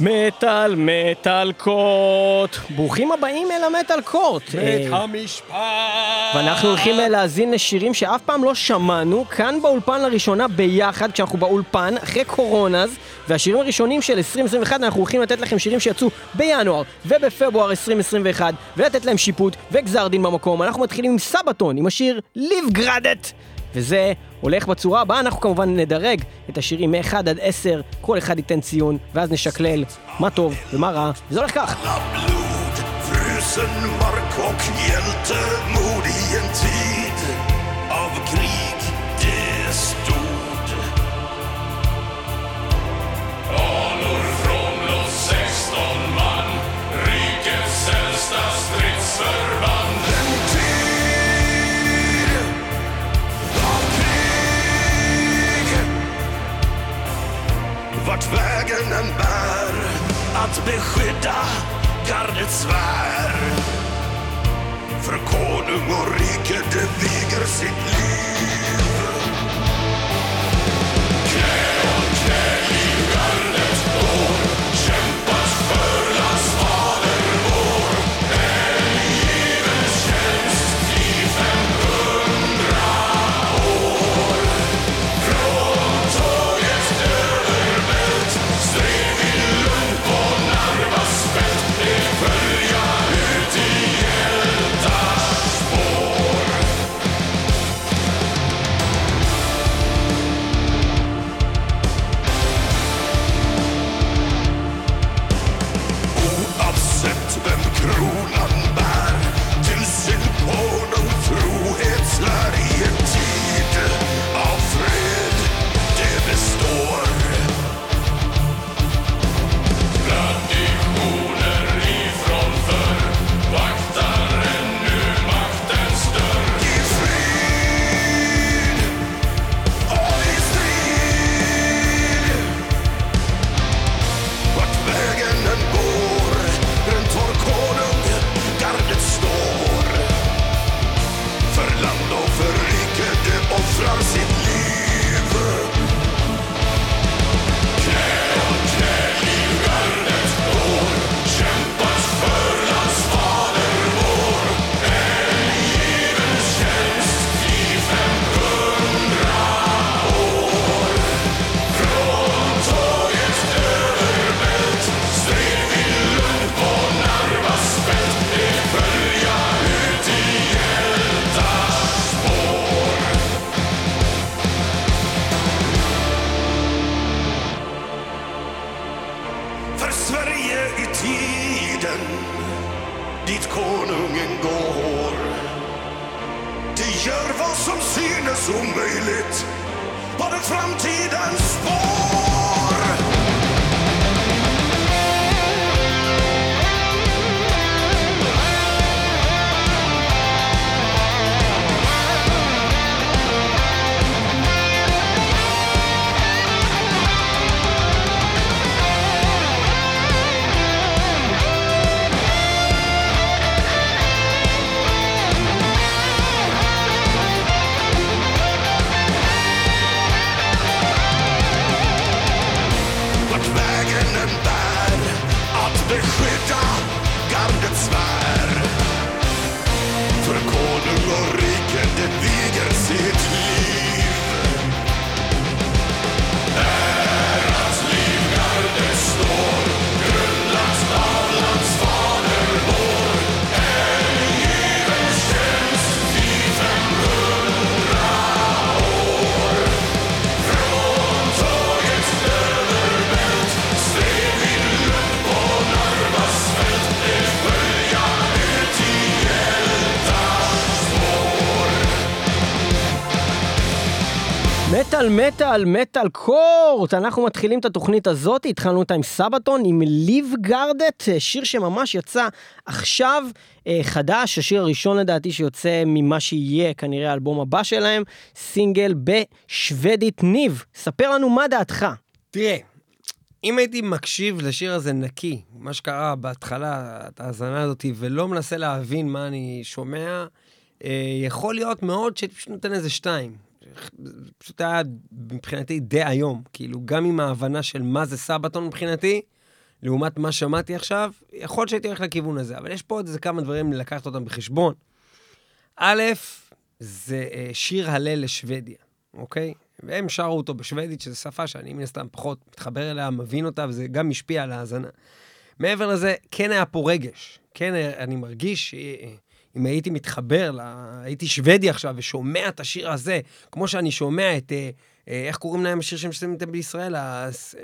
מטאל מטאל קורט. ברוכים הבאים אל המטאל קורט. בית אה, המשפט! ואנחנו הולכים אה, להאזין לשירים שאף פעם לא שמענו, כאן באולפן לראשונה ביחד, כשאנחנו באולפן, אחרי קורונז, והשירים הראשונים של 2021, אנחנו הולכים לתת לכם שירים שיצאו בינואר ובפברואר 2021, ולתת להם שיפוט וגזר דין במקום. אנחנו מתחילים עם סבתון, עם השיר ליב גרדת, וזה הולך בצורה הבאה, אנחנו כמובן נדרג את השירים מ-1 עד 10, כל אחד ייתן ציון, ואז נשקלל מה טוב ומה רע, וזה הולך כך. Vart vägen än bär att beskydda gardets svär. För konung och rike det viger sitt liv. מטאל, מטאל, מטאל קורט! אנחנו מתחילים את התוכנית הזאת, התחלנו אותה עם סבתון, עם ליב גרדט, שיר שממש יצא עכשיו, אה, חדש, השיר הראשון לדעתי שיוצא ממה שיהיה כנראה האלבום הבא שלהם, סינגל בשוודית ניב. ספר לנו מה דעתך. תראה, אם הייתי מקשיב לשיר הזה נקי, מה שקרה בהתחלה, את ההאזנה הזאת, ולא מנסה להבין מה אני שומע, אה, יכול להיות מאוד שפשוט נותן איזה שתיים. פשוט היה מבחינתי די היום. כאילו, גם עם ההבנה של מה זה סבתון מבחינתי, לעומת מה שמעתי עכשיו, יכול להיות שהייתי הולך לכיוון הזה, אבל יש פה עוד איזה כמה דברים לקחת אותם בחשבון. א', זה אה, שיר הלל לשוודיה, אוקיי? והם שרו אותו בשוודית, שזו שפה שאני מן הסתם פחות מתחבר אליה, מבין אותה, וזה גם השפיע על ההאזנה. מעבר לזה, כן היה פה רגש. כן, היה- אני מרגיש שאם הייתי מתחבר, ל... הייתי שוודי עכשיו ושומע את השיר הזה, כמו שאני שומע את, אה, אה, איך קוראים להם השיר שהם שמים בישראל?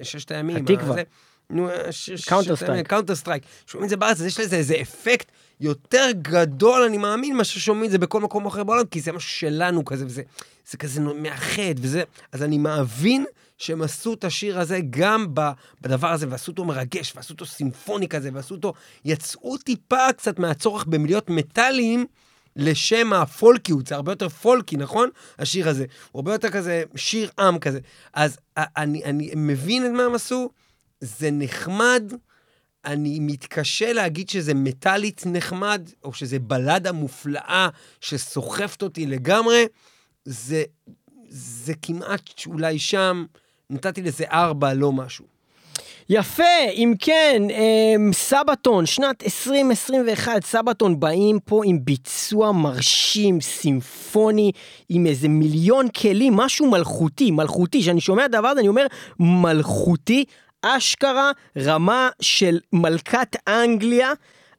ששת הימים. התקווה. נו, השיר הימים, Strike. Counter Strike. שומעים את זה בארץ, אז יש לזה איזה אפקט יותר גדול, אני מאמין, מאשר שומעים את זה בכל מקום אחר בעולם, כי זה משהו שלנו כזה, וזה זה כזה מאחד, וזה... אז אני מבין שהם עשו את השיר הזה גם בדבר הזה, ועשו אותו מרגש, ועשו אותו סימפוני כזה, ועשו אותו... יצאו טיפה קצת מהצורך בלהיות מטאליים לשם הפולקיות, זה הרבה יותר פולקי, נכון? השיר הזה. הוא הרבה יותר כזה שיר עם כזה. אז אני, אני מבין את מה הם עשו, זה נחמד. אני מתקשה להגיד שזה מטאלית נחמד, או שזה בלדה מופלאה שסוחפת אותי לגמרי. זה, זה כמעט אולי שם, נתתי לזה ארבע, לא משהו. יפה, אם כן, אמ, סבתון, שנת 2021, סבתון באים פה עם ביצוע מרשים, סימפוני, עם איזה מיליון כלים, משהו מלכותי, מלכותי. כשאני שומע דבר הזה, אני אומר, מלכותי, אשכרה, רמה של מלכת אנגליה.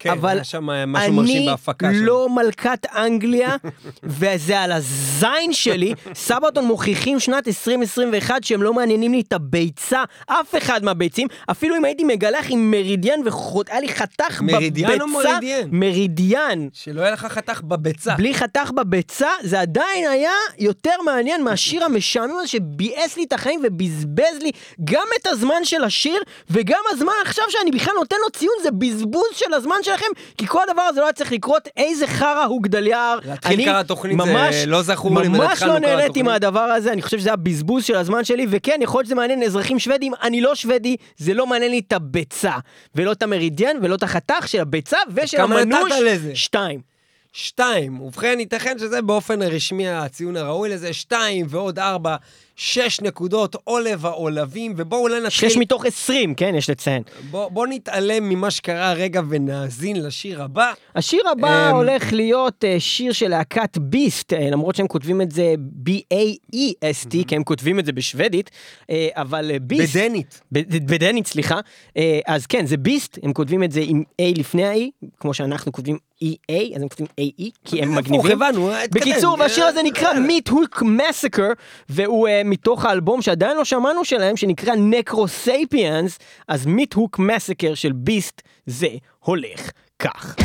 כן, אבל היה שם משהו מרשים בהפקה אני. לא מלכת אנגליה, וזה על הזין שלי. סבתון מוכיחים שנת 2021 שהם לא מעניינים לי את הביצה, אף אחד מהביצים. אפילו אם הייתי מגלח עם מרידיאן והיה לי חתך בביצה. מרידיאן או מרידיאן? מרידיאן. שלא יהיה לך חתך בביצה. בלי חתך בביצה, זה עדיין היה יותר מעניין מהשיר המשעמם הזה שביאס לי את החיים ובזבז לי גם את הזמן של השיר, וגם הזמן עכשיו שאני בכלל נותן לו ציון, זה בזבוז של הזמן שלכם, כי כל הדבר הזה לא היה צריך לקרות, איזה חרא הוא גדליאר. להתחיל אני תוכנית זה ממש- לא זכור לי ממש לא נהניתי. מהדבר הזה, אני חושב שזה היה בזבוז של הזמן שלי, וכן, יכול להיות שזה מעניין אזרחים שוודים, אני לא שוודי, זה לא מעניין לי את הביצה, ולא את המרידיאן, ולא את החתך של הביצה ושל המנוש? שתיים. שתיים. ובכן, ייתכן שזה באופן רשמי הציון הראוי לזה, שתיים ועוד ארבע, שש נקודות, עולב העולבים, ובואו אולי נתחיל... שש מתוך עשרים, כן, יש לציין. בוא, בוא נתעלם ממה שקרה רגע ונאזין לשיר הבא. השיר הבא אמ, הולך להיות אה, שיר של להקת ביסט, אה, למרות שהם כותבים את זה B-A-E-S-T, כי הם כותבים את זה בשוודית, אה, אבל אה, Baest... בדנית. ב- בדנית, סליחה. אה, אז כן, זה Baest, הם כותבים את זה עם A לפני ה-E, כמו שאנחנו כותבים E-A, אז הם כותבים A-E, כי הם מגניבים. הבנו, התקדם. בקיצור, והשיר הזה נקרא Meat hook Massacre, והוא אה, מתוך האלבום שעדיין לא שמענו שלהם, שנקרא Necro Sapiens, אז Meathook Massacre של Baest, זה הולך כך.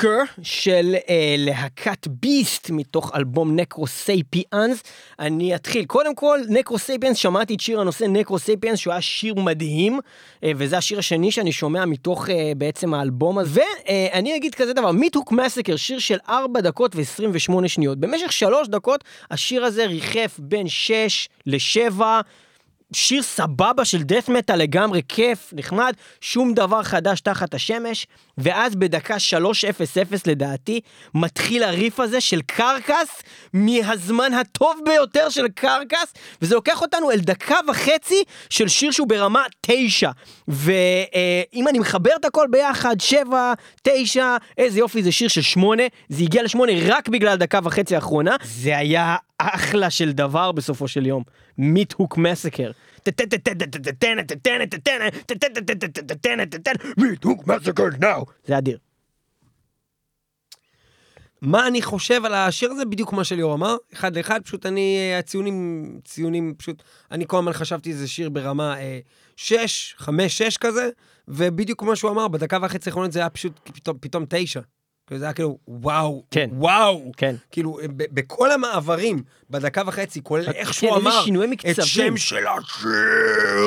Massacre של אה, להקת Baest מתוך אלבום Necro Sapiens. אני אתחיל. קודם כל, Necro Sapiens, שמעתי את שיר הנושא Necro Sapiens, שהוא היה שיר מדהים, אה, וזה השיר השני שאני שומע מתוך אה, בעצם האלבום הזה. ואני אגיד כזה דבר, Meathook Massacre, שיר של 4 דקות ו-28 שניות. במשך 3 דקות השיר הזה ריחף בין 6 ל-7. שיר סבבה של death metal לגמרי, כיף, נחמד, שום דבר חדש תחת השמש, ואז בדקה 3.00 לדעתי, מתחיל הריף הזה של קרקס, מהזמן הטוב ביותר של קרקס, וזה לוקח אותנו אל דקה וחצי של שיר שהוא ברמה 9. ואם אני מחבר את הכל ביחד, 7, 9, איזה יופי, זה שיר של 8, זה הגיע ל-8 רק בגלל דקה וחצי האחרונה, זה היה אחלה של דבר בסופו של יום. מיט הוק מסקר. מיט הוק מסקר נאו. זה אדיר. מה אני חושב על השיר הזה? בדיוק מה שליאור אמר, אחד לאחד, פשוט אני, הציונים, ציונים, פשוט, אני כל הזמן חשבתי שזה שיר ברמה אה, 6, 5, 6 כזה, ובדיוק כמו שהוא אמר, בדקה וחצי האחרונות זה היה פשוט פתאום, פתאום 9. זה היה כאילו, וואו, כן. וואו. כן. כאילו, ב- בכל המעברים, בדקה וחצי, כולל איך כן, שהוא איזה אמר, את. שם של השיר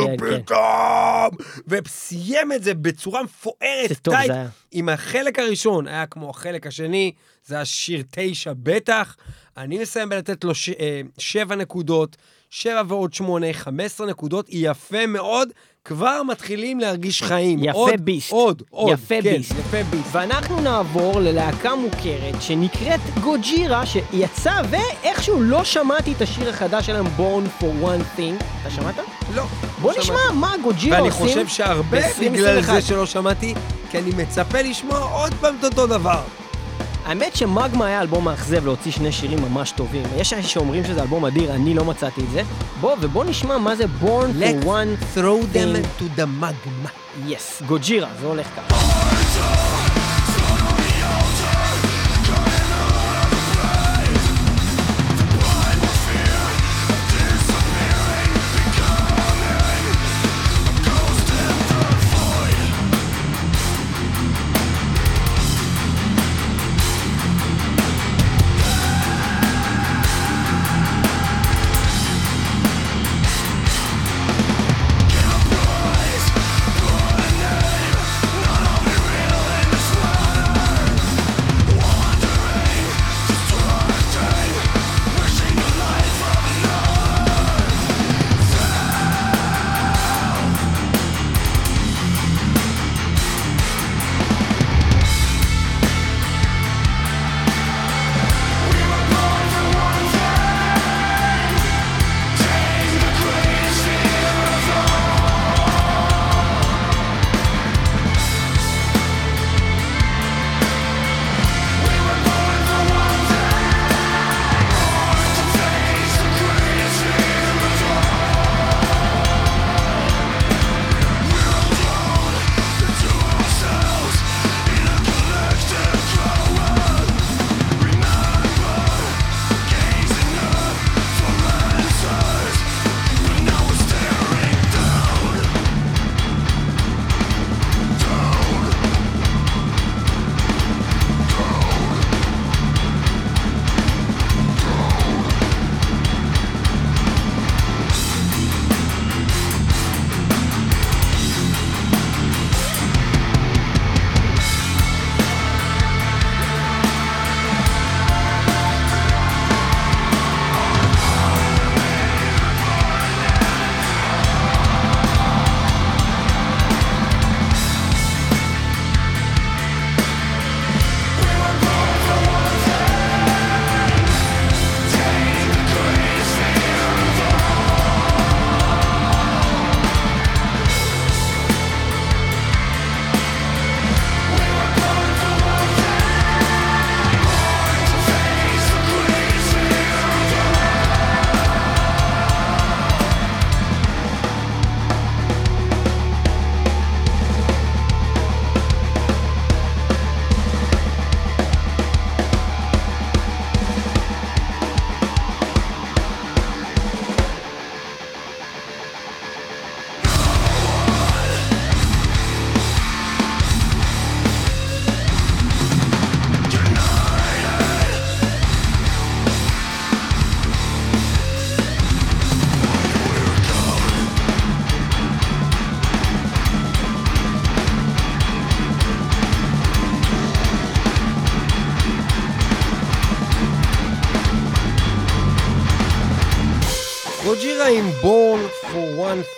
כן, כן. פתאום, וסיים את זה בצורה מפוארת, זה טוב, טייט. זה היה. אם החלק הראשון היה כמו החלק השני, זה היה שיר תשע בטח, אני מסיים בלתת לו ש... אה, שבע נקודות, שבע ועוד שמונה, חמש עשרה נקודות, יפה מאוד, כבר מתחילים להרגיש חיים. יפה עוד, ביסט. עוד, עוד. יפה כן, ביסט. יפה ביסט. ואנחנו נעבור ללהקה מוכרת שנקראת גוג'ירה, שיצא ואיכשהו לא שמעתי את השיר החדש שלהם, Born for One Thing. אתה שמעת? לא. בוא לא נשמע שמעתי. מה גוג'ירה ואני עושים. חושב שהרבה ב-2021. בגלל זה שלא שמעתי, כי אני מצפה לשמוע עוד פעם את אותו דבר. האמת שמגמה היה אלבום מאכזב להוציא שני שירים ממש טובים. יש אנשים שאומרים שזה אלבום אדיר, אני לא מצאתי את זה. בוא, ובוא נשמע מה זה Born for One throw them to the magma. Yes, גוג'ירה, זה הולך ככה.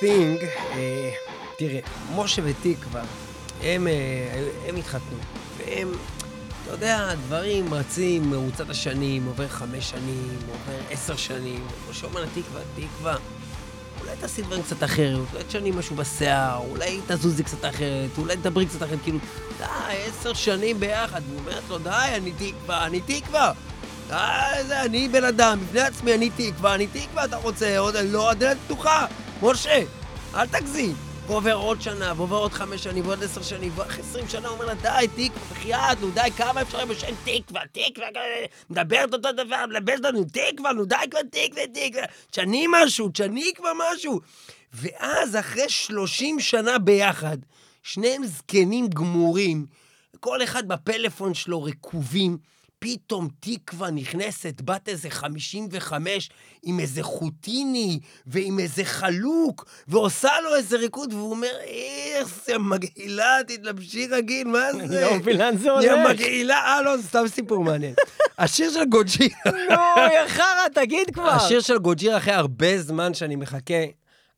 Thing, אה, תראה, משה ותקווה, הם, אה, הם התחתנו, והם, אתה יודע, דברים רצים מרוצת השנים, עובר חמש שנים, עובר עשר שנים, משה אומר לתקווה, תקווה, אולי תעשי דברים קצת אחרת, אולי תשני משהו בשיער, אולי תזוזי קצת אחרת, אולי תדברי קצת אחרת, כאילו, די, עשר שנים ביחד, והיא אומרת לו, די, אני תקווה, אני תקווה. די, זה, אני בן אדם, בפני עצמי, אני תקווה, אני תקווה, אתה רוצה, עוד, לא, הדלת פתוחה. משה, אל תגזים. ועובר עוד שנה, ועובר עוד חמש שנים, ועוד עשר שנים, ואחרי עשרים שנה אומר לה, די, תקווה, בחייאת, נו, די, כמה אפשר בשם תקווה, תקווה, מדברת אותו דבר, מדברת לנו, תקווה, נו, די כבר, תקווה, תקווה, תשני משהו, תשני כבר משהו. ואז, אחרי שלושים שנה ביחד, שניהם זקנים גמורים, כל אחד בפלאפון שלו רקובים, פתאום תקווה נכנסת, בת איזה 55, עם איזה חוטיני ועם איזה חלוק, ועושה לו איזה ריקוד, והוא אומר, איך זה מגעילה, תתלבשי רגיל, מה זה? אני לא מבין לאן זה יא הולך. מגעילה, אה, לא, זה סתם סיפור מעניין. השיר של גוג'ירה, נו, יא חרא, תגיד כבר. השיר של גוג'ירה, אחרי הרבה זמן שאני מחכה,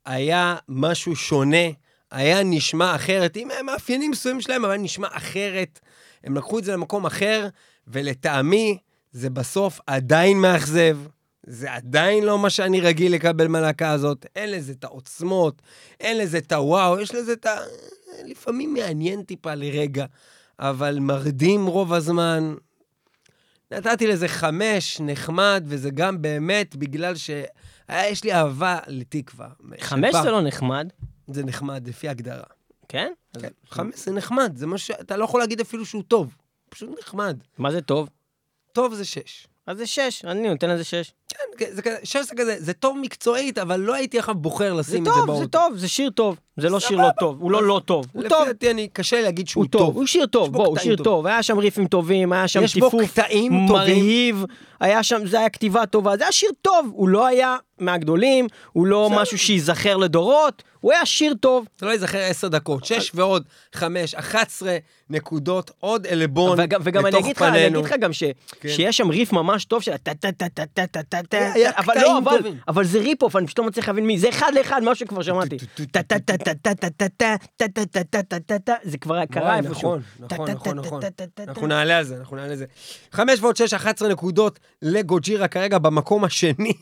היה משהו שונה, היה נשמע אחרת, עם מאפיינים מסוימים שלהם, אבל נשמע אחרת. הם לקחו את זה למקום אחר, ולטעמי, זה בסוף עדיין מאכזב. זה עדיין לא מה שאני רגיל לקבל מהלהקה הזאת. אין לזה את העוצמות, אין לזה את הוואו, יש לזה את ה... לפעמים מעניין טיפה לרגע, אבל מרדים רוב הזמן. נתתי לזה חמש, נחמד, וזה גם באמת בגלל שהיה, יש לי אהבה לתקווה. חמש שפעם- זה לא נחמד, זה נחמד, לפי הגדרה. כן? כן, חמש זה נחמד, זה מה ש... אתה לא יכול להגיד אפילו שהוא טוב. פשוט נחמד. מה זה טוב? טוב זה שש. אז זה שש, אני נותן לזה שש. כן, זה כזה, שש זה כזה, זה טוב מקצועית, אבל לא הייתי עכשיו בוחר זה לשים את זה טוב, באוטו. זה טוב, זה שיר טוב. זה לא שיר. לא טוב, הוא לא לא טוב. הוא לפי טוב. דעתי, אני, קשה להגיד שהוא הוא טוב. הוא שיר טוב, בוא, הוא שיר. טוב, היה שם ריפים טובים, היה שם טיפוף. מרהיב, היה שם, זה היה כתיבה טובה, זה היה שיר טוב, הוא לא היה מהגדולים, הוא לא. משהו שייזכר לדורות, הוא היה שיר טוב. זה לא ייזכר עשר דקות. שש ועוד חמש, אחת עשרה נקודות, עוד עלבון וגם, וגם אני לתוך אגיד לך, אני פנינו. אגיד לך גם כן. שיש שם ריף ממש טוב של טה טה טה טה טה טה טה טה, אבל לא. אבל זה ריפ-אוף, אני פשוט לא מצליח להבין מי, זה אחד לאחד מה שכבר שמעתי. טה טה טה טה-טה-טה-טה-טה, זה כבר קרה איפשהו. נכון, נכון, נכון. אנחנו נעלה על זה, אנחנו נעלה על זה. 5 ועוד 6, 11 נקודות לגוג'ירה כרגע במקום השני,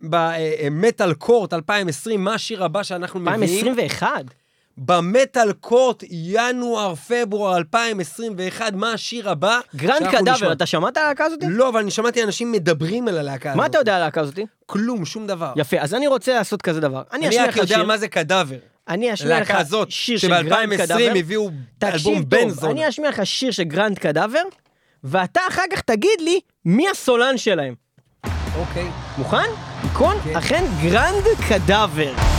ב Metal Court 2020, מה השיר הבא שאנחנו מביאים? 2021. ב Metal Court, ינואר, פברואר 2021, מה השיר הבא? Grand? Cadaver, אתה שמעת על הלהקה הזאת? לא, אבל אני שמעתי אנשים מדברים על הלהקה הזאת. מה אתה יודע על הלהקה הזאת? כלום, שום דבר. יפה, אז אני רוצה לעשות כזה דבר. אני אני אשמיע רק לך יודע שיר, מה זה Cadaver. אני אשמיע לך הזאת, שיר של Grand שב-2020 Cadaver. הביאו תקשיב אלבום בן זונה. אני אשמיע לך שיר של Grand Cadaver, ואתה אחר כך תגיד לי מי הסולן שלהם. אוקיי. מוכן? כן. אכן Grand Cadaver.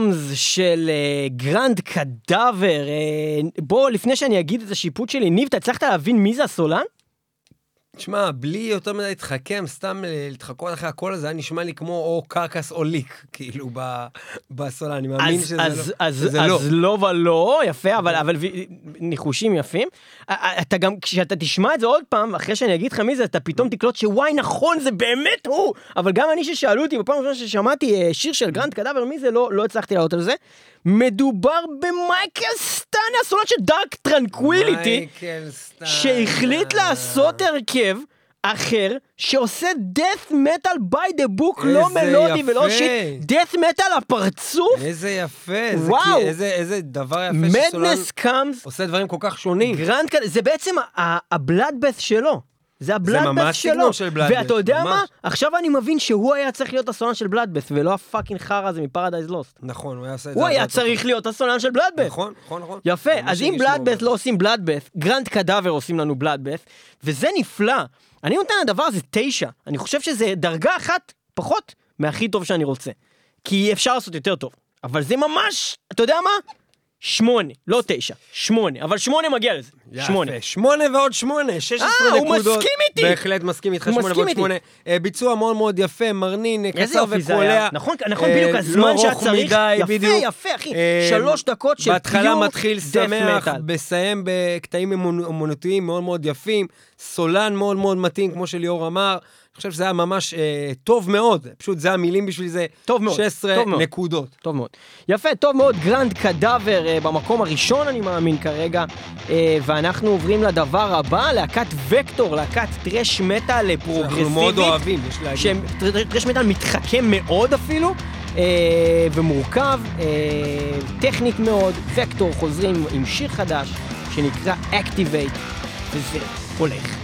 Comes של אה, Grand Cadaver. אה, בוא, לפני שאני אגיד את השיפוט שלי, ניב, אתה הצלחת להבין מי זה הסולן? תשמע, בלי יותר מדי להתחכם, סתם אה, להתחקות אחרי הקול הזה, היה נשמע לי כמו או Carcass או ליק, כאילו, ב- בסולן, אני מאמין אז, שזה אז, לא. אז, שזה אז לא. לא ולא, יפה, אבל, אבל ניחושים יפים. אתה גם, כשאתה תשמע את זה עוד פעם, אחרי שאני אגיד לך מי זה, אתה פתאום תקלוט שוואי, נכון, זה באמת הוא! אבל גם אני ששאלו אותי, בפעם הראשונה ששמעתי אה, שיר של Grand Cadaver, מי זה, לא, לא הצלחתי לעלות על זה. מדובר ב Mikael Stanne, הסולן של Dark Tranquillity. שהחליט לעשות הרכב אחר שעושה death metal by the book, לא מלודי ולא יפה. shit, death metal הפרצוף, איזה יפה, איזה וואו. כי- איזה איזה דבר יפה שסולן Comes, עושה דברים כל כך שונים. Grand זה בעצם ה Bloodbath שלו. זה ה Bloodbath ממש שלו. סגנון של Bloodbath, ואתה יודע ממש. מה? עכשיו אני מבין שהוא היה צריך להיות הסולן של Bloodbath, ולא ה fucking חרא הזה מ Paradise Lost. נכון, הוא היה עושה את זה. הוא היה צריך להיות הסולן של Bloodbath. נכון, נכון, נכון. יפה, זה אז אם מאוד. לא עושים Bloodbath, Grand Cadaver עושים לנו Bloodbath, וזה נפלא. אני נותן לדבר הזה תשע. אני חושב שזה דרגה אחת פחות מהכי טוב שאני רוצה. כי אפשר לעשות יותר טוב. אבל זה ממש, אתה יודע מה? שמונה, לא תשע, שמונה, אבל שמונה מגיע לזה. שמונה. יפה, שמונה ועוד שמונה, 16 אה, נקודות. הוא מסכים איתי. בהחלט מסכים איתך, שמונה ועוד. שמונה. אה, ביצוע מאוד מאוד יפה, מרנין, אה, קצר וקולע. נכון, נכון, אה, בדיוק הזמן לא שהיה ארוך צריך. יפה. יפה, אחי. אה, שלוש דקות של בהתחלה פיור מתחיל death שמח, metal. מסיים בקטעים אמונ- אומנותיים מאוד מאוד יפים, סולן מאוד מאוד מתאים, כמו שליאור אמר. אני חושב שזה היה ממש אה, טוב מאוד, פשוט זה המילים בשביל זה. טוב מאוד, 16 טוב מאוד. נקודות. טוב מאוד. יפה, טוב מאוד, Grand Cadaver אה, במקום הראשון, אני מאמין כרגע. אה, ואנחנו עוברים לדבר הבא, להקת Vektor, להקת thrash metal פרוגרסיבית. אנחנו מאוד אוהבים, יש להגיד. שהם thr- thrash metal מתחכם מאוד אפילו, אה, ומורכב, אה, טכנית מאוד. Vektor חוזרים עם שיר חדש, שנקרא Activate, וזה הולך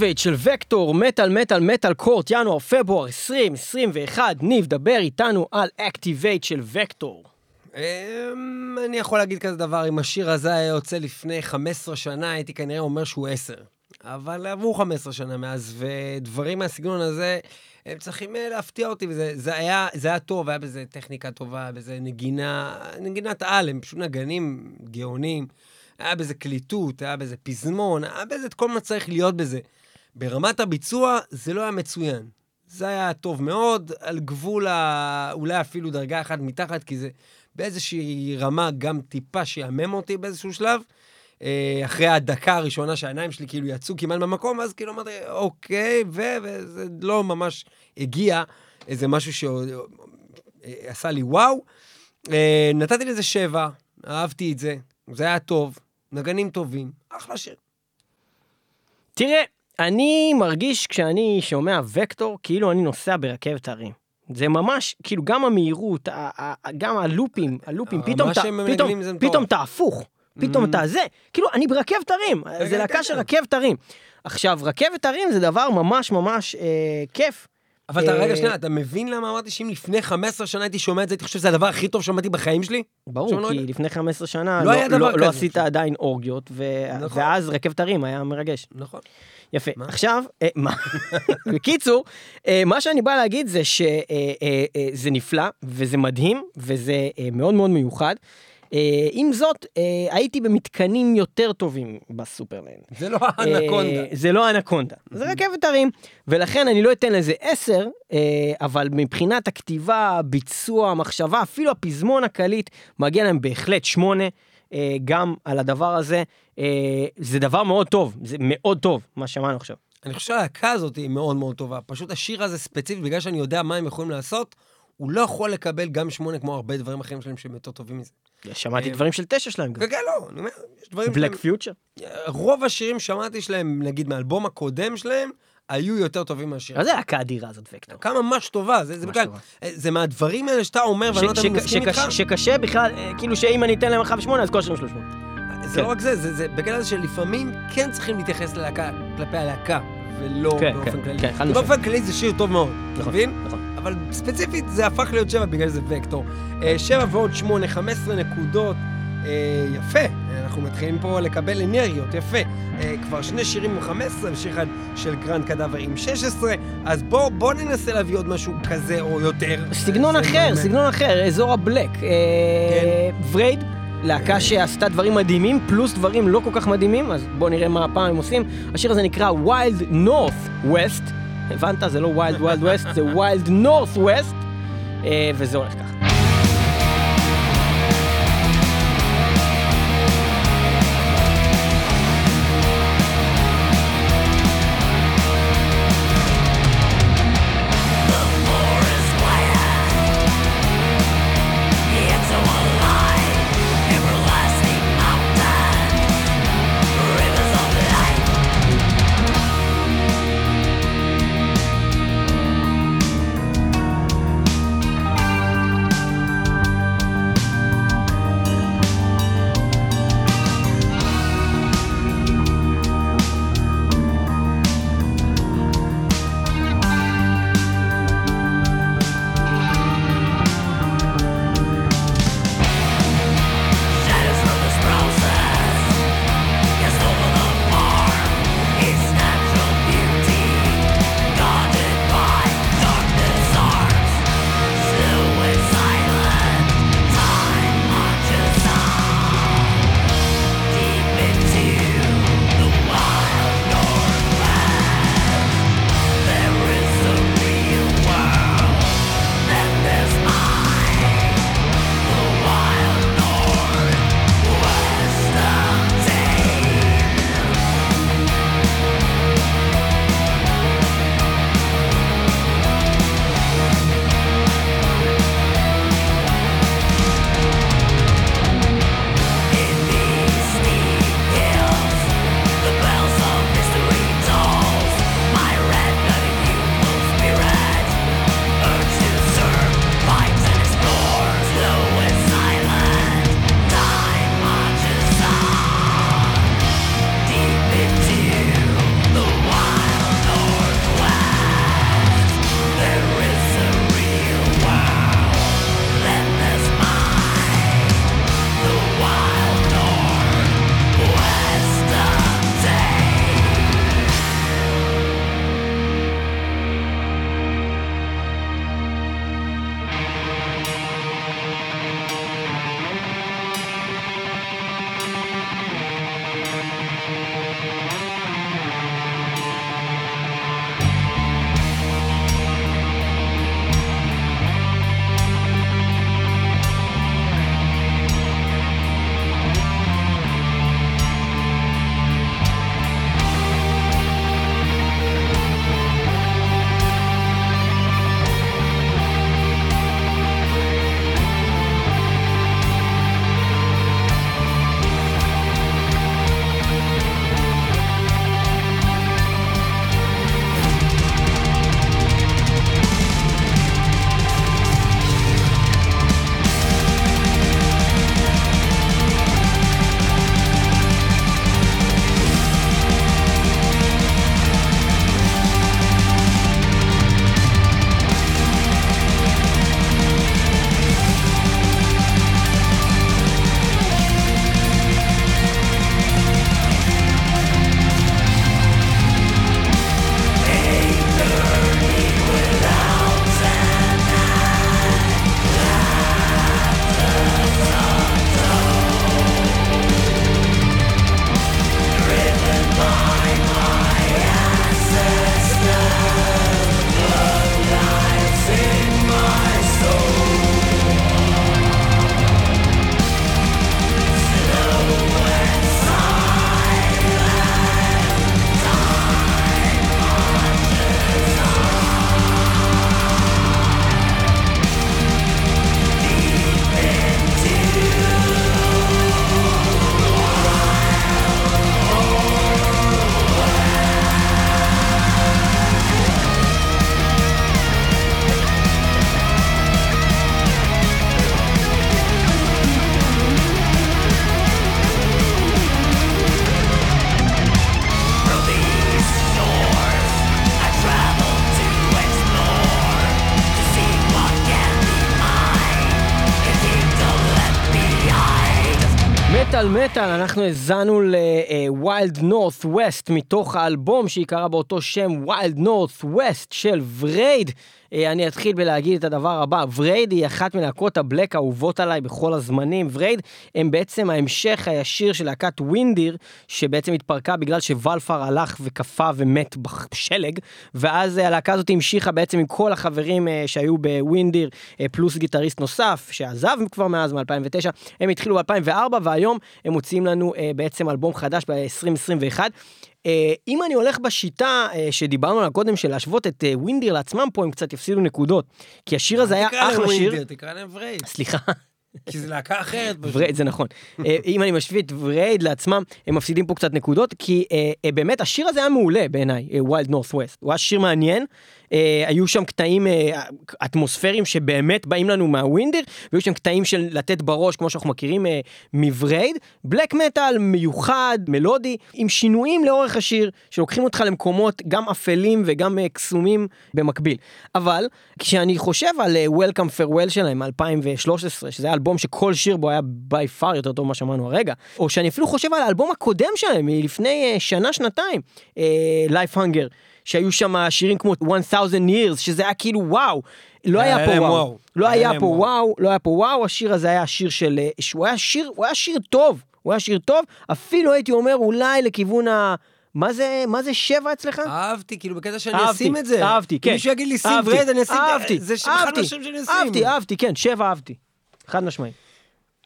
Activate של Vektor, מטאל, מטאל, Metal Court, ינואר, פברואר 2021. ניב, דבר איתנו על Activate של Vektor. אמ, אני יכול להגיד כזה דבר, אם השיר הזה היה יוצא לפני 15 שנה, הייתי כנראה אומר שהוא 10. אבל עברו 15 שנה מאז, ודברים מהסגנון הזה, הם צריכים אה, להפתיע אותי, וזה זה היה, זה היה טוב, היה בזה טכניקה טובה, בזה נגינה, נגינת על, הם פשוט נגנים גאונים, היה בזה קליטות, היה בזה פזמון, היה בזה את כל מה צריך להיות בזה. ברמת הביצוע, זה לא היה מצוין. זה היה טוב מאוד, על גבול ה... אולי אפילו דרגה אחת מתחת, כי זה באיזושהי רמה גם טיפה שיאמם אותי באיזשהו שלב. אה, אחרי הדקה הראשונה שהעיניים שלי כאילו יצאו כמעט במקום, אז כאילו אמרתי, אוקיי, ו... וזה לא ממש הגיע, איזה משהו שעשה לי וואו. אה, נתתי לזה שבע, אהבתי את זה, זה היה טוב, נגנים טובים, אחלה שיר. תראה, אני מרגיש כשאני שומע וקטור, כאילו אני נוסע ברכבת הרים. זה ממש, כאילו גם המהירות, גם הלופים, הלופים, הרמה פתאום אתה, פתאום. פתאום אתה הפוך, פתאום Mhm. אתה זה, כאילו אני ברכבת הרים, זה להקה של. רכבת הרים. עכשיו, רכבת הרים זה דבר ממש ממש אה, כיף. אבל אתה, אה, רגע, שנייה, אתה מבין למה אמרתי שאם לפני 15 שנה הייתי שומע את זה, הייתי חושב שזה הדבר הכי טוב ששמעתי בחיים שלי? ברור, כי לא- לפני 15 שנה לא לא, כזה. לא עשית עדיין אורגיות. נכון. ואז רכבת הרים היה מרגש. נכון. יפה. מה? עכשיו, אה, מה? בקיצור, אה, מה שאני בא להגיד זה שזה נפלא, וזה מדהים, וזה אה, מאוד מאוד מיוחד. אה, עם זאת, אה, הייתי במתקנים יותר טובים בסופרלנד. זה לא האנקונדה. אה, זה לא אנקונדה, זה רכבת הרים, ולכן אני לא אתן לזה 10, אה, אבל מבחינת הכתיבה, הביצוע, המחשבה, אפילו הפזמון הקליט, מגיע להם בהחלט 8. אה, גם על הדבר הזה, אה, זה דבר מאוד טוב, זה מאוד טוב, מה שמענו עכשיו. אני חושב שהלהקה הזאת היא מאוד מאוד טובה. פשוט השיר הזה ספציפית, בגלל שאני יודע מה הם יכולים לעשות, הוא לא יכול לקבל גם שמונה כמו הרבה דברים אחרים שלהם שהם יותר טובים מזה. שמעתי אה, דברים של תשע שלהם גם. כן, לא, אני אומר, יש דברים בלק. פיוטר? רוב השירים שמעתי שלהם, נגיד מהאלבום הקודם שלהם, היו יותר טובים מהשיר. מה זה להקה אדירה הזאת, וקטור? להקה ממש טובה, זה, בכלל, טובה. זה מהדברים האלה שאתה אומר, ואני לא יודע אם אני מסכים איתך, שקשה בכלל, אה, כאילו שאם אני אתן להם 1 ו-8 אז כל השירים שלו 8. זה כן. לא רק זה, זה, זה בגלל זה שלפעמים כן צריכים להתייחס ללהקה, כלפי הלהקה, ולא כן, באופן כן, כללי. כן, משמעית. באופן כללי זה שיר טוב מאוד, אתה נכון, מבין? נכון. אבל ספציפית זה הפך להיות שבע בגלל זה וקטור. אה, שבע ועוד שמונה, 15 נקודות, אה, יפה. אנחנו מתחילים פה לקבל אנרגיות, יפה. אה, כבר שני שירים עם 15 ושיר אחד של Grand Cadaver עם 16, אז בוא, בוא ננסה להביא עוד משהו כזה או יותר. סגנון אחר, לא- סגנון אחר, אזור ה black. אה, Vreid, להקה שעשתה דברים מדהימים, פלוס דברים לא כל כך מדהימים, אז בואו נראה מה הפעם הם עושים. השיר הזה נקרא Wild North West. הבנת? זה לא Wild Wild West, זה Wild North West. אה, וזה הולך ככה. מטאל אנחנו האזנו ל-Wild North West מתוך האלבום שיקרא באותו שם Wild North West של Vreid. אה, אני אתחיל בלהגיד את הדבר הבא, Vreid היא אחת מלהקות ה black האהובות עליי בכל הזמנים. Vreid הם בעצם ההמשך הישיר של להקת Windir, שבעצם התפרקה בגלל ש Valfar הלך וקפא ומת בשלג, ואז אה, הלהקה הזאת המשיכה בעצם עם כל החברים אה, שהיו ב Windir, פלוס גיטריסט נוסף, שעזב כבר מאז מ-2009, הם התחילו ב-2004, והיום הם מוציאים לנו בעצם אלבום חדש ב-2021. אה, אם אני הולך בשיטה אה, שדיברנו עליה קודם, של להשוות את אה, Windir לעצמם פה, הם קצת יפסידו נקודות. כי השיר הזה היה אחלה שיר. תקרא להם Vreid. סליחה, כי זה להקה אחרת. Vreid זה נכון. אם אני משווה את Vreid לעצמם, הם מפסידים פה קצת נקודות, כי באמת השיר הזה היה מעולה בעיניי, Wild North West. הוא היה שיר מעניין, אה, היו שם קטעים אה, אטמוספריים שבאמת באים לנו מהווינדיר, והיו שם קטעים של לתת בראש, כמו שאנחנו מכירים אה, מברייד. בלק מטאל מיוחד, מלודי, עם שינויים לאורך השיר, שלוקחים אותך למקומות גם אפלים וגם אה, קסומים במקביל. אבל כשאני חושב על אה, Welcome Farewell שלהם מ-2013, שזה היה אלבום שכל שיר בו היה by far יותר טוב ממה שאמרנו הרגע, או שאני אפילו חושב על האלבום הקודם שלהם מלפני אה, שנה, שנתיים, אה, Life Hunger. שהיו שם שירים כמו 1000 years, שזה היה כאילו וואו. לא היה היה פה וואו. לא היה פה וואו. לא היה פה וואו, השיר הזה היה שיר של... אה, שהוא היה שיר, הוא היה שיר טוב. הוא היה שיר טוב, אפילו הייתי אומר אולי לכיוון ה... מה זה, מה זה שבע אצלך? אהבתי, כאילו בקטע שאני אהבתי, אשים את זה. אהבתי, כן. מישהו יגיד לי שים ורד, אני אשים את אהבתי, זה. זה אחד מהשם שאני אשים. אהבתי, אהבתי, כן, שבע אהבתי. חד משמעי.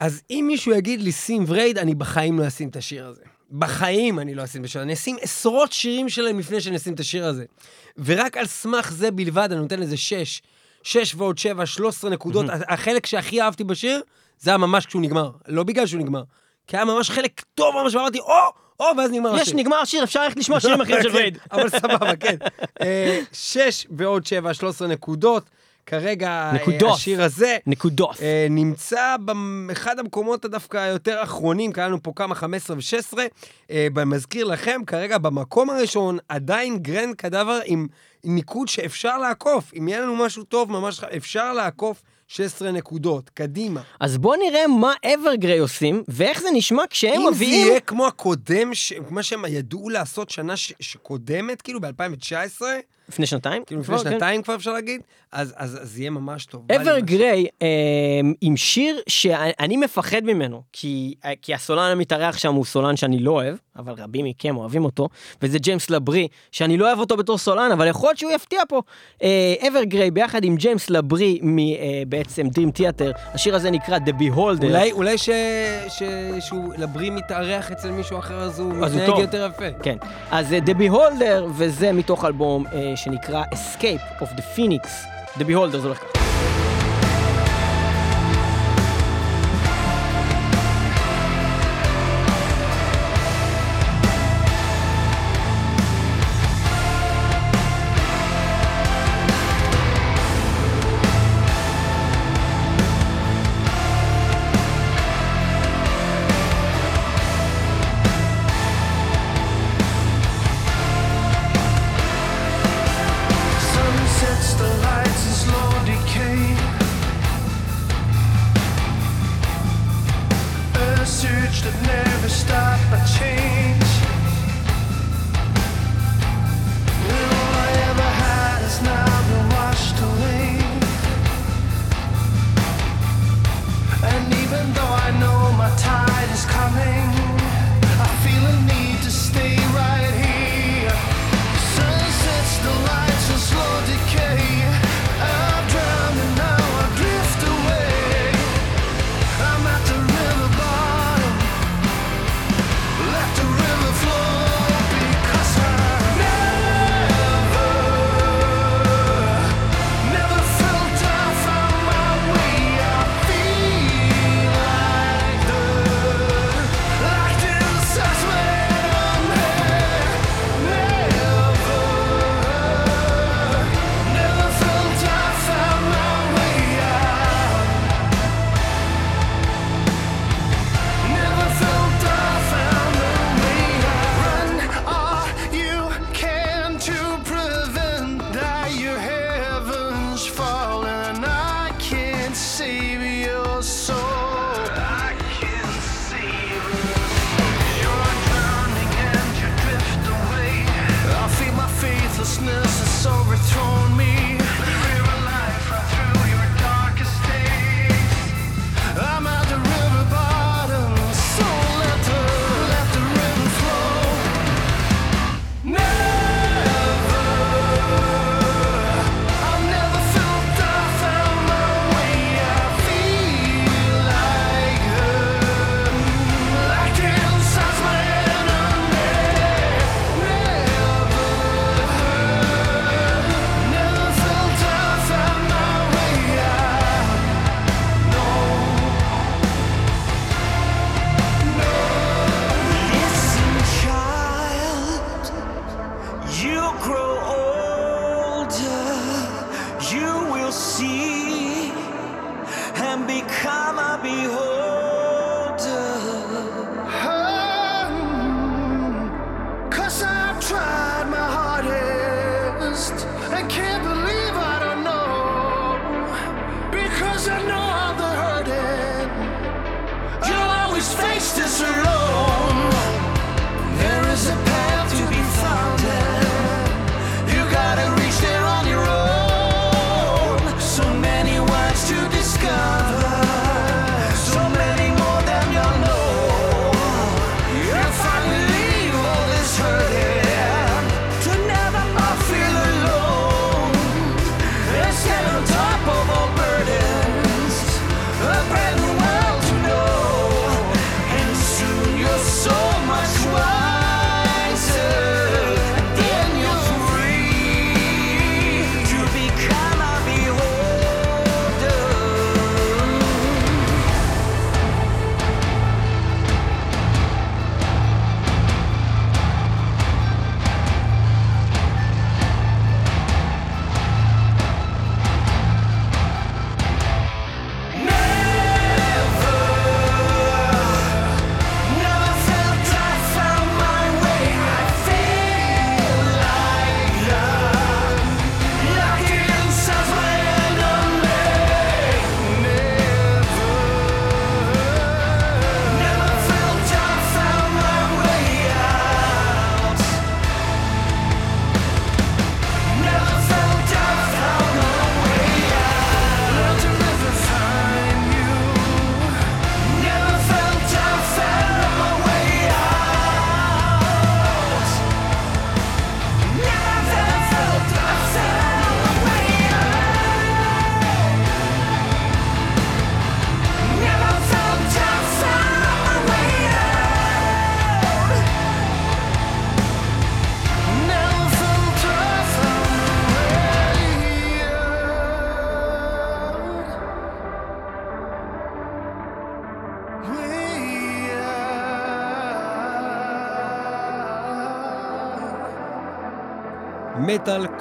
אז אם מישהו יגיד לי שים ורייד, אני בחיים לא אשים את השיר הזה. בחיים אני לא אשים הזה. אני אשים עשרות שירים שלהם לפני שאני אשים את השיר הזה. ורק על סמך זה בלבד אני נותן לזה שש. שש ועוד שבע, 13 נקודות. החלק שהכי אהבתי בשיר, זה היה ממש כשהוא נגמר. לא בגלל שהוא נגמר. כי היה ממש חלק טוב ממש, ואמרתי, או, או, ואז נגמר יש, השיר. נגמר השיר, אפשר ללכת לשמוע שירים אחרים של כן, וייד. אבל סבבה, כן. אה, שש ועוד שבע, 13 נקודות. כרגע אה, נקודות. השיר הזה נקודות. אה, נמצא באחד המקומות הדווקא היותר אחרונים, כי היה לנו פה כמה 15 ו-16. מזכיר לכם, כרגע במקום הראשון עדיין Grand Cadaver עם ניקוד שאפשר לעקוף. אם יהיה לנו משהו טוב, ממש אפשר לעקוף 16 נקודות. קדימה. אז בוא נראה מה Evergrey עושים, ואיך זה נשמע כשהם אם זה מביאים... יהיה כמו הקודם, ש- מה שהם ידעו לעשות שנה ש- שקודמת, כאילו ב-2019, לפני שנתיים? כאילו לפני כן. שנתיים כבר אפשר להגיד, אז, אז יהיה ממש טוב. ממש. אברגריי אה, עם שיר שאני מפחד ממנו, כי, הסולן המתארח שם הוא סולן שאני לא אוהב, אבל רבים מכם אוהבים אותו, וזה ג'יימס לברי, שאני לא אוהב אותו בתור סולן, אבל יכול להיות שהוא יפתיע פה. אברגריי ביחד עם ג'יימס לברי מבעצם Dream Theater, השיר הזה נקרא The Beholder. אולי, אולי ש... ש... שהוא לברי מתארח אצל מישהו אחר, אז הוא מתנהג. יותר יפה. כן, אז אה, The Beholder, וזה מתוך אלבום אה, שנקרא Escape of the Phoenix. The Beholder זה הולך ככה.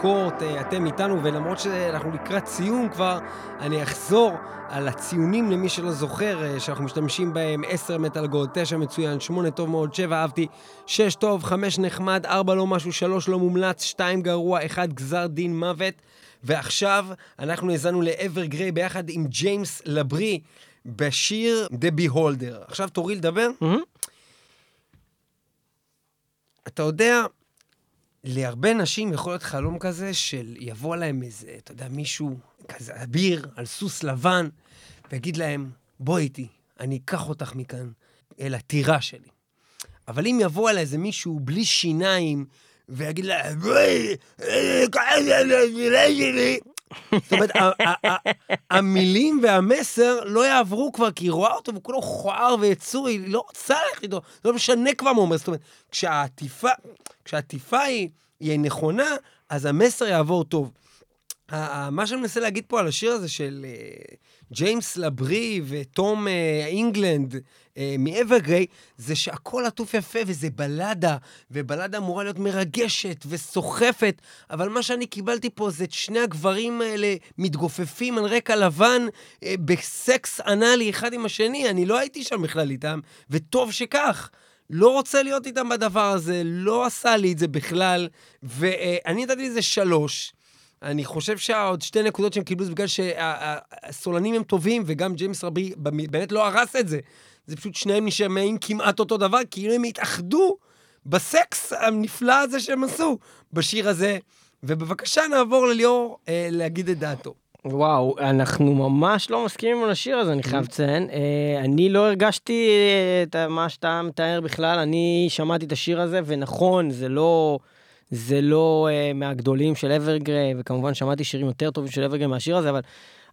מטאל קורט, אה, אתם איתנו, ולמרות שאנחנו לקראת סיום כבר, אני אחזור על הציונים למי שלא זוכר, אה, שאנחנו משתמשים בהם 10 מטאל גולד, 9 מצוין, 8 טוב מאוד, 7 אהבתי, 6 טוב, 5 נחמד, 4 לא משהו, 3 לא מומלץ, 2 גרוע, 1 גזר דין מוות. ועכשיו אנחנו האזנו לאבר גריי ביחד עם ג'יימס לברי בשיר The Beholder. עכשיו תורי לדבר? אתה יודע, להרבה נשים יכול להיות חלום כזה של יבוא להם איזה, אתה יודע, מישהו כזה אביר על סוס לבן, ויגיד להם, בואי איתי, אני אקח אותך מכאן אל הטירה שלי. אבל אם יבוא אליי איזה מישהו בלי שיניים, ויגיד לה, בואי, אה, לטירה שלי. זאת אומרת, המילים והמסר לא יעברו כבר, כי היא רואה אותו וכולו מכוער ויצור, היא לא רוצה ללכת איתו, זה לא משנה כבר מה הוא אומר. זאת אומרת, כשהעטיפה, כשהעטיפה היא, היא נכונה, אז המסר יעבור טוב. מה שאני מנסה להגיד פה על השיר הזה של אה, ג'יימס לברי וטום אה, אינגלנד אה, מאברגריי, זה שהכל עטוף יפה וזה בלדה, ובלדה אמורה להיות מרגשת וסוחפת, אבל מה שאני קיבלתי פה זה את שני הגברים האלה מתגופפים על רקע לבן אה, בסקס אנאלי אחד עם השני, אני לא הייתי שם בכלל איתם, וטוב שכך. לא רוצה להיות איתם בדבר הזה, לא עשה לי את זה בכלל, ואני נתתי לזה שלוש. אני חושב שהעוד שתי נקודות שהם קיבלו זה בגלל שהסולנים הם טובים, וגם ג'יימס רבי באמת לא הרס את זה. זה פשוט שניהם נשמעים כמעט אותו דבר, כאילו הם התאחדו בסקס הנפלא הזה שהם עשו בשיר הזה. ובבקשה נעבור לליאור אה, להגיד את דעתו. וואו, אנחנו ממש לא מסכימים על השיר הזה, אני חייב לציין. אה, אני לא הרגשתי אה, את מה שאתה מתאר בכלל, אני שמעתי את השיר הזה, ונכון, זה לא... זה לא uh, מהגדולים של אברגריי, וכמובן שמעתי שירים יותר טובים של אברגריי מהשיר הזה, אבל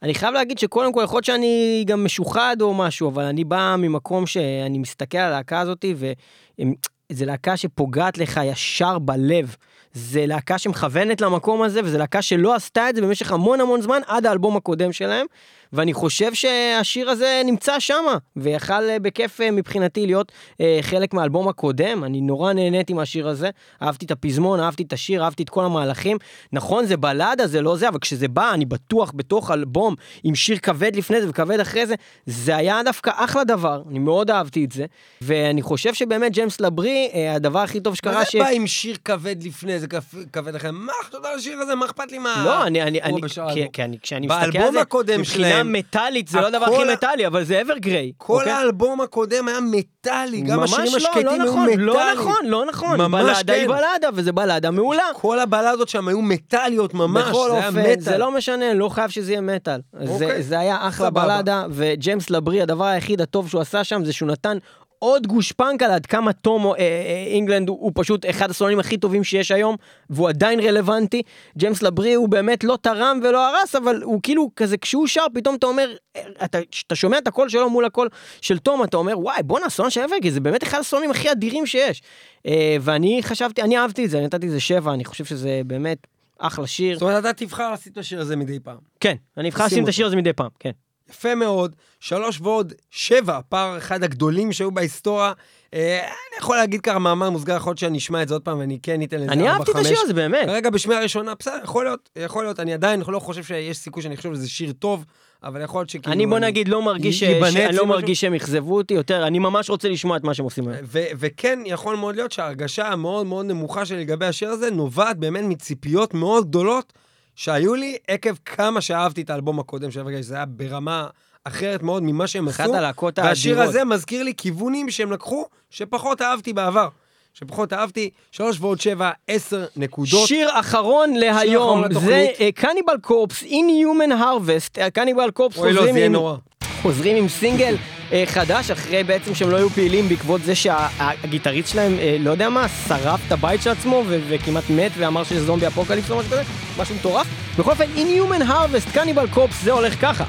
אני חייב להגיד שקודם כל, יכול להיות שאני גם משוחד או משהו, אבל אני בא ממקום שאני מסתכל על הלהקה הזאת, וזו להקה שפוגעת לך ישר בלב. זה להקה שמכוונת למקום הזה, וזו להקה שלא עשתה את זה במשך המון המון זמן, עד האלבום הקודם שלהם, ואני חושב שהשיר הזה נמצא שם, ויכל אה, בכיף אה, מבחינתי להיות אה, חלק מהאלבום הקודם, אני נורא נהניתי מהשיר הזה, אהבתי את הפזמון, אהבתי את השיר, אהבתי את כל המהלכים. נכון, זה בלדה, זה לא זה, אבל כשזה בא, אני בטוח בתוך אלבום, עם שיר כבד לפני זה וכבד אחרי זה, זה היה דווקא אחלה דבר, אני מאוד אהבתי את זה, ואני חושב שבאמת ג'יימס לברי, הדבר הכי טוב שקרה מה ש... זה בא עם שיר כבד לפני, זה כבד לכם, מה אכפת על השיר הזה, מה אכפת לי מה... לא, אני, אני, אני, כי? כי אני, כשאני מסתכל על באלבום זה, הקודם מבחינה הקודם, מטאלית, זה לא הדבר הכי מטאלי, אבל זה אברגריי. כל אוקיי? האלבום הקודם היה מטאלי, גם השירים לא, השקטים לא היו נכון, מטאליים. לא נכון, לא נכון. בלדה היא כן. בלדה, וזה בלדה מעולה. כל הבלדות שם היו מטאליות ממש, בכל זה היה אופן, מטאל. זה לא משנה, לא חייב שזה יהיה מטאל. זה, אוקיי, היה אחלה. בלדה, וג'יימס לברי, הדבר היחיד הטוב שהוא עשה שם זה שהוא נתן עוד גושפנקה לעד כמה תום אה, אה, אינגלנד הוא, הוא פשוט אחד הסולנים הכי טובים שיש היום, והוא עדיין רלוונטי. ג'יימס לברי הוא באמת לא תרם ולא הרס, אבל הוא כאילו כזה, כשהוא שר, פתאום אתה אומר, אה, אתה, אתה שומע את הקול שלו מול הקול של תום, אתה אומר, וואי, בואנה, הסולן של אברגי, זה באמת אחד הסולנים הכי אדירים שיש. אה, ואני חשבתי, אני אהבתי את זה, אני נתתי לזה שבע, אני חושב שזה באמת אחלה שיר. זאת אומרת, אתה תבחר לשים את השיר הזה מדי פעם. כן, אני אבחר שים לשים את. השיר הזה מדי פעם, כן. יפה מאוד, שלוש ועוד שבע, פער אחד הגדולים שהיו בהיסטוריה. אה, אני יכול להגיד ככה מאמר מוסגר, יכול להיות שאני אשמע את זה עוד פעם ואני כן אתן לזה אני ארבע, אהבתי את. השיר הזה, באמת. כרגע בשמיעה ראשונה, בסדר, יכול להיות, יכול להיות, אני עדיין לא חושב שיש סיכוי שאני חושב שזה שיר טוב, אבל יכול להיות שכאילו... אני בוא נגיד לא מרגיש ש- לא. מרגיש שהם אכזבו אותי יותר, אני ממש רוצה לשמוע את מה שהם עושים היום. וכן, יכול מאוד להיות שההרגשה המאוד מאוד נמוכה שלי לגבי השיר הזה נובעת באמת מציפיות מאוד גדולות שהיו לי עקב כמה שאהבתי את האלבום הקודם של אברגייש, זה היה ברמה אחרת מאוד ממה שהם אחת עשו. הלהקות והשיר האדירות. הזה מזכיר לי כיוונים שהם לקחו, שפחות אהבתי בעבר. שפחות אהבתי, שלוש ועוד שבע, עשר נקודות. שיר אחרון להיום, אחרון זה. קניבל קורפס, Inhuman Harvest, קניבל קורפס אוי לא, חוזרים זה יהיה עם... נורא. חוזרים עם סינגל אה, חדש, אחרי בעצם שהם לא היו פעילים בעקבות זה שהגיטריסט שלהם, לא יודע מה, שרף את הבית של עצמו וכמעט מת ואמר שזה זומבי אפוקליפס או משהו כזה, משהו מטורף. בכל אופן, Inhuman Harvest, קניבל קופס, זה הולך ככה.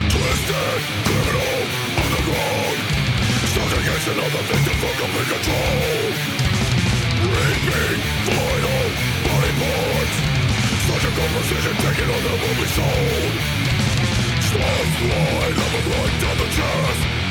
Conversation taken on that will be sold Stars fly, love right down the chest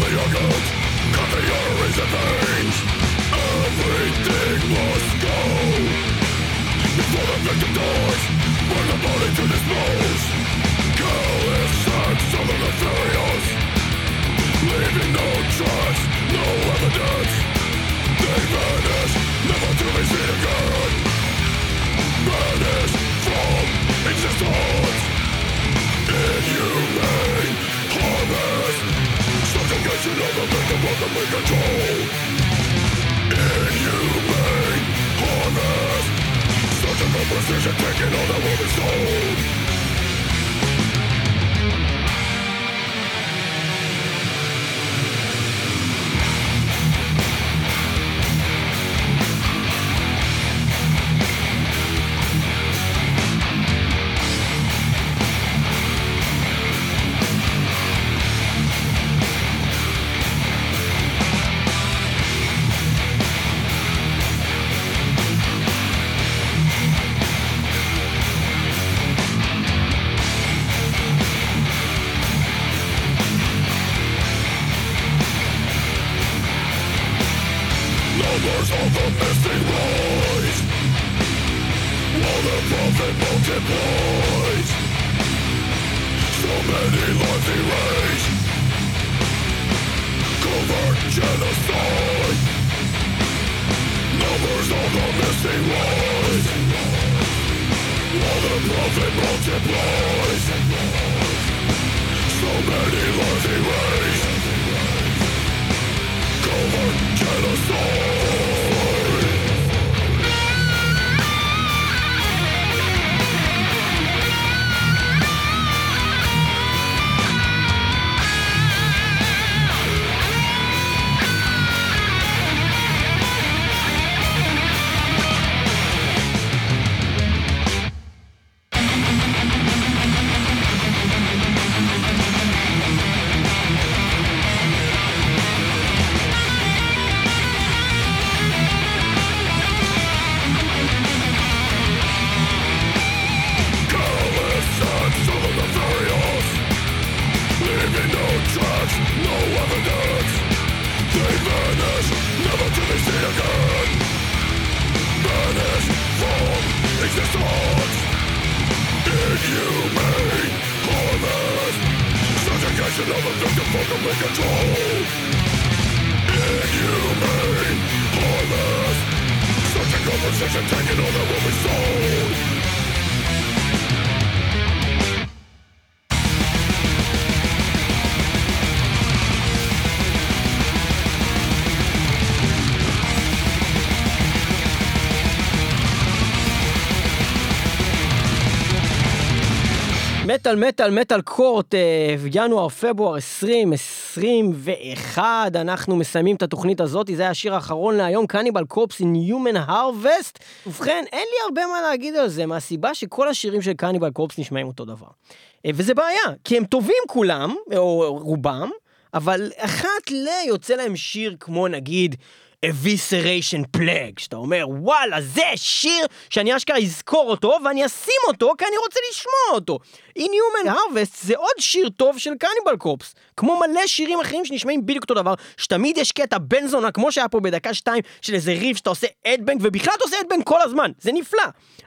the yogurt, cut the arteries and veins. Everything must go. Before the victim dies, burn the body to dispose. Callous acts of the nefarious, leaving no trace, no evidence. decision taking on a woman's soul מטאל מטאל מטאל קורט, אה, ינואר, פברואר 2021, אנחנו מסיימים את התוכנית הזאת, זה היה השיר האחרון להיום, קניבל קורפס in Human Harvest. ובכן, אין לי הרבה מה להגיד על זה, מהסיבה שכל השירים של קניבל קורפס נשמעים אותו דבר. אה, וזה בעיה, כי הם טובים כולם, או רובם, אבל אחת ל... יוצא להם שיר כמו נגיד... אביסריישן פלאג, שאתה אומר, וואלה, זה שיר שאני אשכרה אזכור אותו, ואני אשים אותו, כי אני רוצה לשמוע אותו. In Human Harvest זה עוד שיר טוב של קניבל קופס, כמו מלא שירים אחרים שנשמעים בדיוק אותו דבר, שתמיד יש קטע בן זונה, כמו שהיה פה בדקה שתיים, של איזה ריף שאתה עושה אדבנק, ובכלל אתה עושה אדבנק כל הזמן, זה נפלא.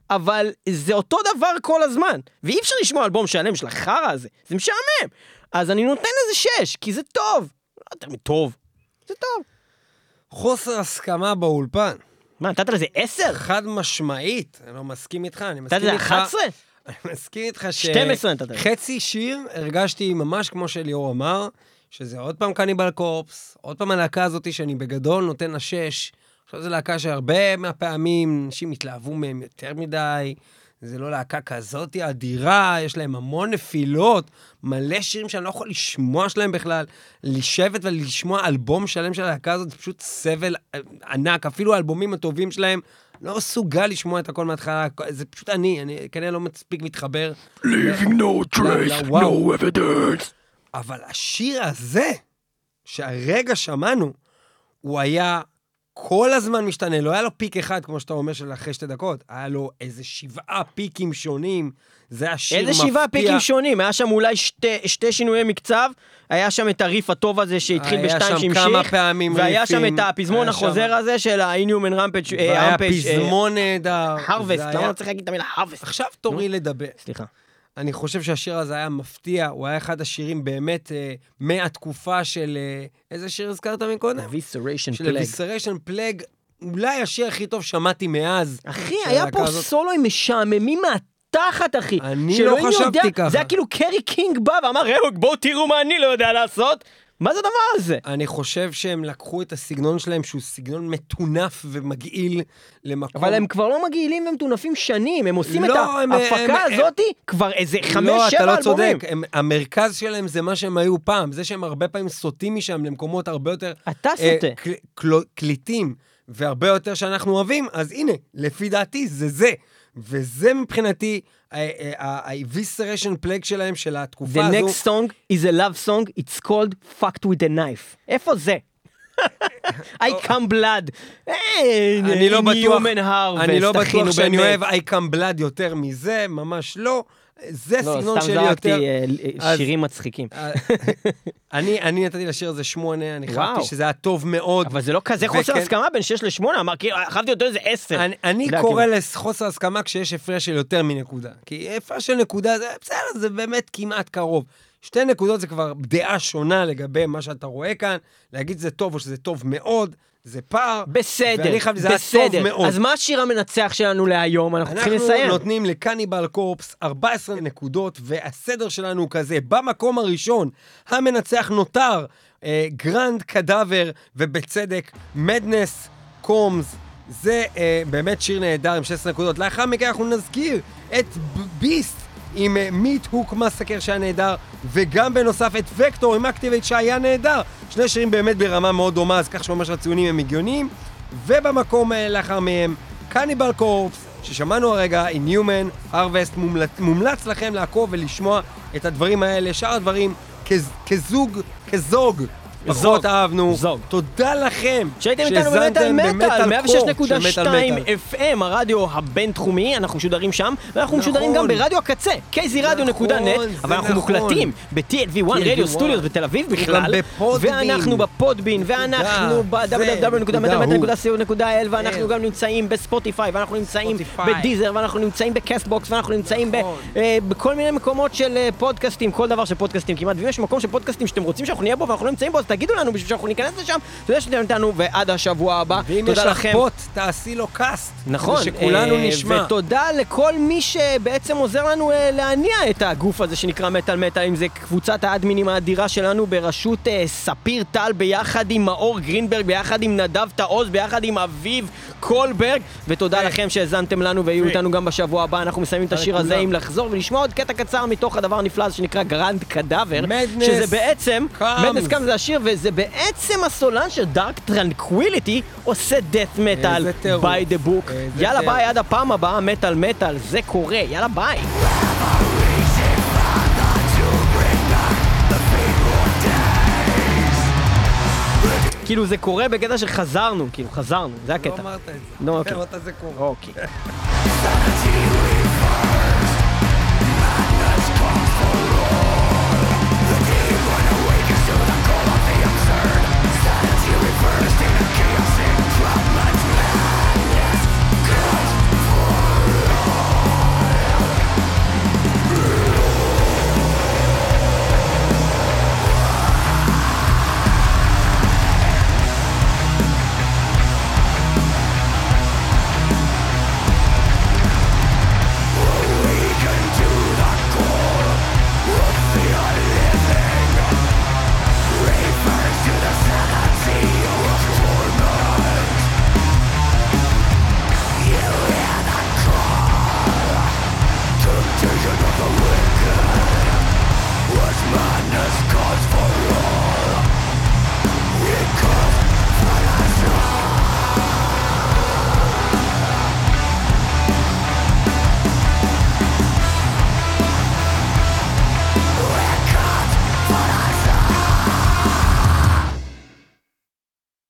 אבל זה אותו דבר כל הזמן, ואי אפשר לשמוע אלבום שלם של החרא הזה, זה משעמם. אז אני נותן לזה שש, כי זה טוב. לא יותר מטוב, זה טוב. חוסר הסכמה באולפן. מה, נתת לזה עשר? חד משמעית, אני לא מסכים איתך, אני נתת מסכים לזה איתך... 11? אני מסכים איתך ש... 12 נתת לזה. חצי שיר הרגשתי ממש כמו שליאור אמר, שזה עוד פעם קניבל קורפס, עוד פעם הלהקה הזאת שאני בגדול נותן לה שש. עכשיו זו להקה שהרבה מהפעמים אנשים התלהבו מהם יותר מדי. זה לא להקה כזאת אדירה, יש להם המון נפילות, מלא שירים שאני לא יכול לשמוע שלהם בכלל. לשבת ולשמוע אלבום שלם של הלהקה הזאת זה פשוט סבל ענק, אפילו האלבומים הטובים שלהם, לא מסוגל לשמוע את הכל מההתחלה, זה פשוט אני, אני כנראה לא מספיק מתחבר. Leaving no trace, no evidence. אבל השיר הזה, שהרגע שמענו, הוא היה כל הזמן משתנה, לא היה לו פיק אחד, כמו שאתה אומר, של אחרי שתי דקות, היה לו איזה שבעה פיקים שונים, זה היה שיר איזה מפתיע. שבעה פיקים שונים, היה שם אולי שתי, שתי שינויי מקצב, היה שם את הריף הטוב הזה שהתחיל היה בשתיים שם שהמשיך, כמה פעמים והיה ריפים, שם את הפזמון היה החוזר שם- הזה של ה-Inhuman Rampage, אה, והיה אה, פזמון נהדר. הרווסט, למה היה- לא צריך להגיד את המילה Harvest? עכשיו תורי לדבר. סליחה. אני חושב שהשיר הזה היה מפתיע, הוא היה אחד השירים באמת אה, מהתקופה של... אה, איזה שיר הזכרת מקודם? Evisceration של Plague. Evisceration Plague, אולי השיר הכי טוב שמעתי מאז. אחי, של היה פה הזאת. סולואים משעממים מהתחת, אחי. אני לא חשבתי יודע- ככה. זה היה כאילו קרי קינג בא ואמר, אהוד, בואו תראו מה אני לא יודע לעשות. מה זה הדבר הזה? אני חושב שהם לקחו את הסגנון שלהם, שהוא סגנון מטונף ומגעיל למקום... אבל הם כבר לא מגעילים ומטונפים שנים, הם עושים את לא, הם- ההפקה הם- הזאתי כבר איזה חמש, לא, אתה שבע לא אלבומים. צודק. הם, המרכז שלהם זה מה שהם היו פעם. זה שהם הרבה פעמים סוטים משם למקומות הרבה יותר... אתה אה, סוטה. קל, קל, קליטים, והרבה יותר שאנחנו אוהבים, אז הנה, לפי דעתי זה זה. וזה מבחינתי ה-Evisceration Plague שלהם, של The התקופה הזו. next song is a love song, it's called fucked with a knife. איפה זה? I come blood. אה, אני לא בטוח, אני לא בטוח שאני. אוהב I come blood יותר מזה, ממש לא. זה לא, סגנון סתם שלי יותר. זרקתי אה, אז- שירים מצחיקים. אה, אני, אני נתתי לשיר הזה שמונה, אני. חשבתי שזה היה טוב מאוד. אבל זה לא כזה וכן- חוסר הסכמה בין 6 ל-8, אמר, כאילו, חייבתי אותו איזה 10. אני, אני יודע, קורא. לחוסר הסכמה כשיש הפרש של יותר מנקודה. כי הפרש של נקודה זה בסדר, זה באמת כמעט קרוב. שתי נקודות זה כבר דעה שונה לגבי מה שאתה רואה כאן. להגיד שזה טוב או שזה טוב מאוד, זה פער. בסדר, ואני חייב, זה היה טוב בסדר. מאוד. אז מה השיר המנצח שלנו להיום? אנחנו צריכים אנחנו לסיים. נותנים ל Cannibal Corpse 14 נקודות, והסדר שלנו הוא כזה, במקום הראשון, המנצח נותר אה, Grand Cadaver, ובצדק, Madness Comes. זה אה, באמת שיר נהדר עם 16 נקודות. לאחר מכן אנחנו נזכיר את Baest עם Meathook Massacre שהיה נהדר, וגם בנוסף את Vektor עם Activate שהיה נהדר. שני שירים באמת ברמה מאוד דומה, אז כך שאומר שהציונים הם הגיוניים. ובמקום אה, לאחר מהם, Cannibal Corpse, ששמענו הרגע, Inhuman, Harvest, מומלץ, מומלץ לכם לעקוב ולשמוע את הדברים האלה, שאר הדברים כז, כזוג, כזוג, זוג. פחות אהבנו. זוג. תודה לכם. שהייתם איתנו במטאל מטאל, במטאל קור של 106.2 מטאל מטאל. FM, הרדיו הבינתחומי, אנחנו משודרים שם, ואנחנו נכון. משודרים גם ברדיו הקצה, kzradio.net, זה אבל אנחנו נכון. מוקלטים ב-TLV1 Radio Studios בתל אביב בכלל. ואנחנו ב Podbean, ואנחנו זה, ב-www.metalmetal.co.il, ואנחנו גם נמצאים ב Spotify, ואנחנו נמצאים. ב Deezer, ואנחנו נמצאים ב Castbox, ואנחנו נמצאים נכון. אה, בכל מיני מקומות של אה, פודקאסטים, כל דבר של פודקאסטים כמעט, ואם יש מקום של פודקאסטים שאתם רוצים שאנחנו נהיה בו ואנחנו לא נמצאים בו, אז תגידו לנו בשביל שאנחנו ניכנס לשם, תודה שאתם איתנו, ועד השבוע הבא, ואם יש לך. pod, תעשי לו cast. נכון, שכולנו אה, נשמע. ותודה לכל מי שבעצם עוזר לנו אה, להניע את הגוף הזה שנקרא מטאל מטאל, אם זה קבוצת האדמינים האדירה שלנו בראשות אה, ספיר טל ביחד עם מאור גרינברג, ביחד עם נדב תעוז, ביחד עם אביב קולברג, ותודה לכם שהאזנתם לנו והיו ו- איתנו גם בשבוע הבא, אנחנו מסיימים את השיר הזה. עם לחזור ולשמוע עוד קטע קצר מתוך הדבר הנפלא הזה שנקרא Grand Cadaver, שזה בעצם. Madness Comes זה השיר, וזה בעצם הסולן של Dark Tranquillity עושה טירוף. by the book. איזה יאללה. ביי, עד הפעם הבאה, מטאל מטאל, זה קורה, יאללה ביי. כאילו זה קורה בקטע שחזרנו, כאילו חזרנו, זה לא הקטע. אמרת את זה. נו, אוקיי. אמרת זה קורה. אוקיי.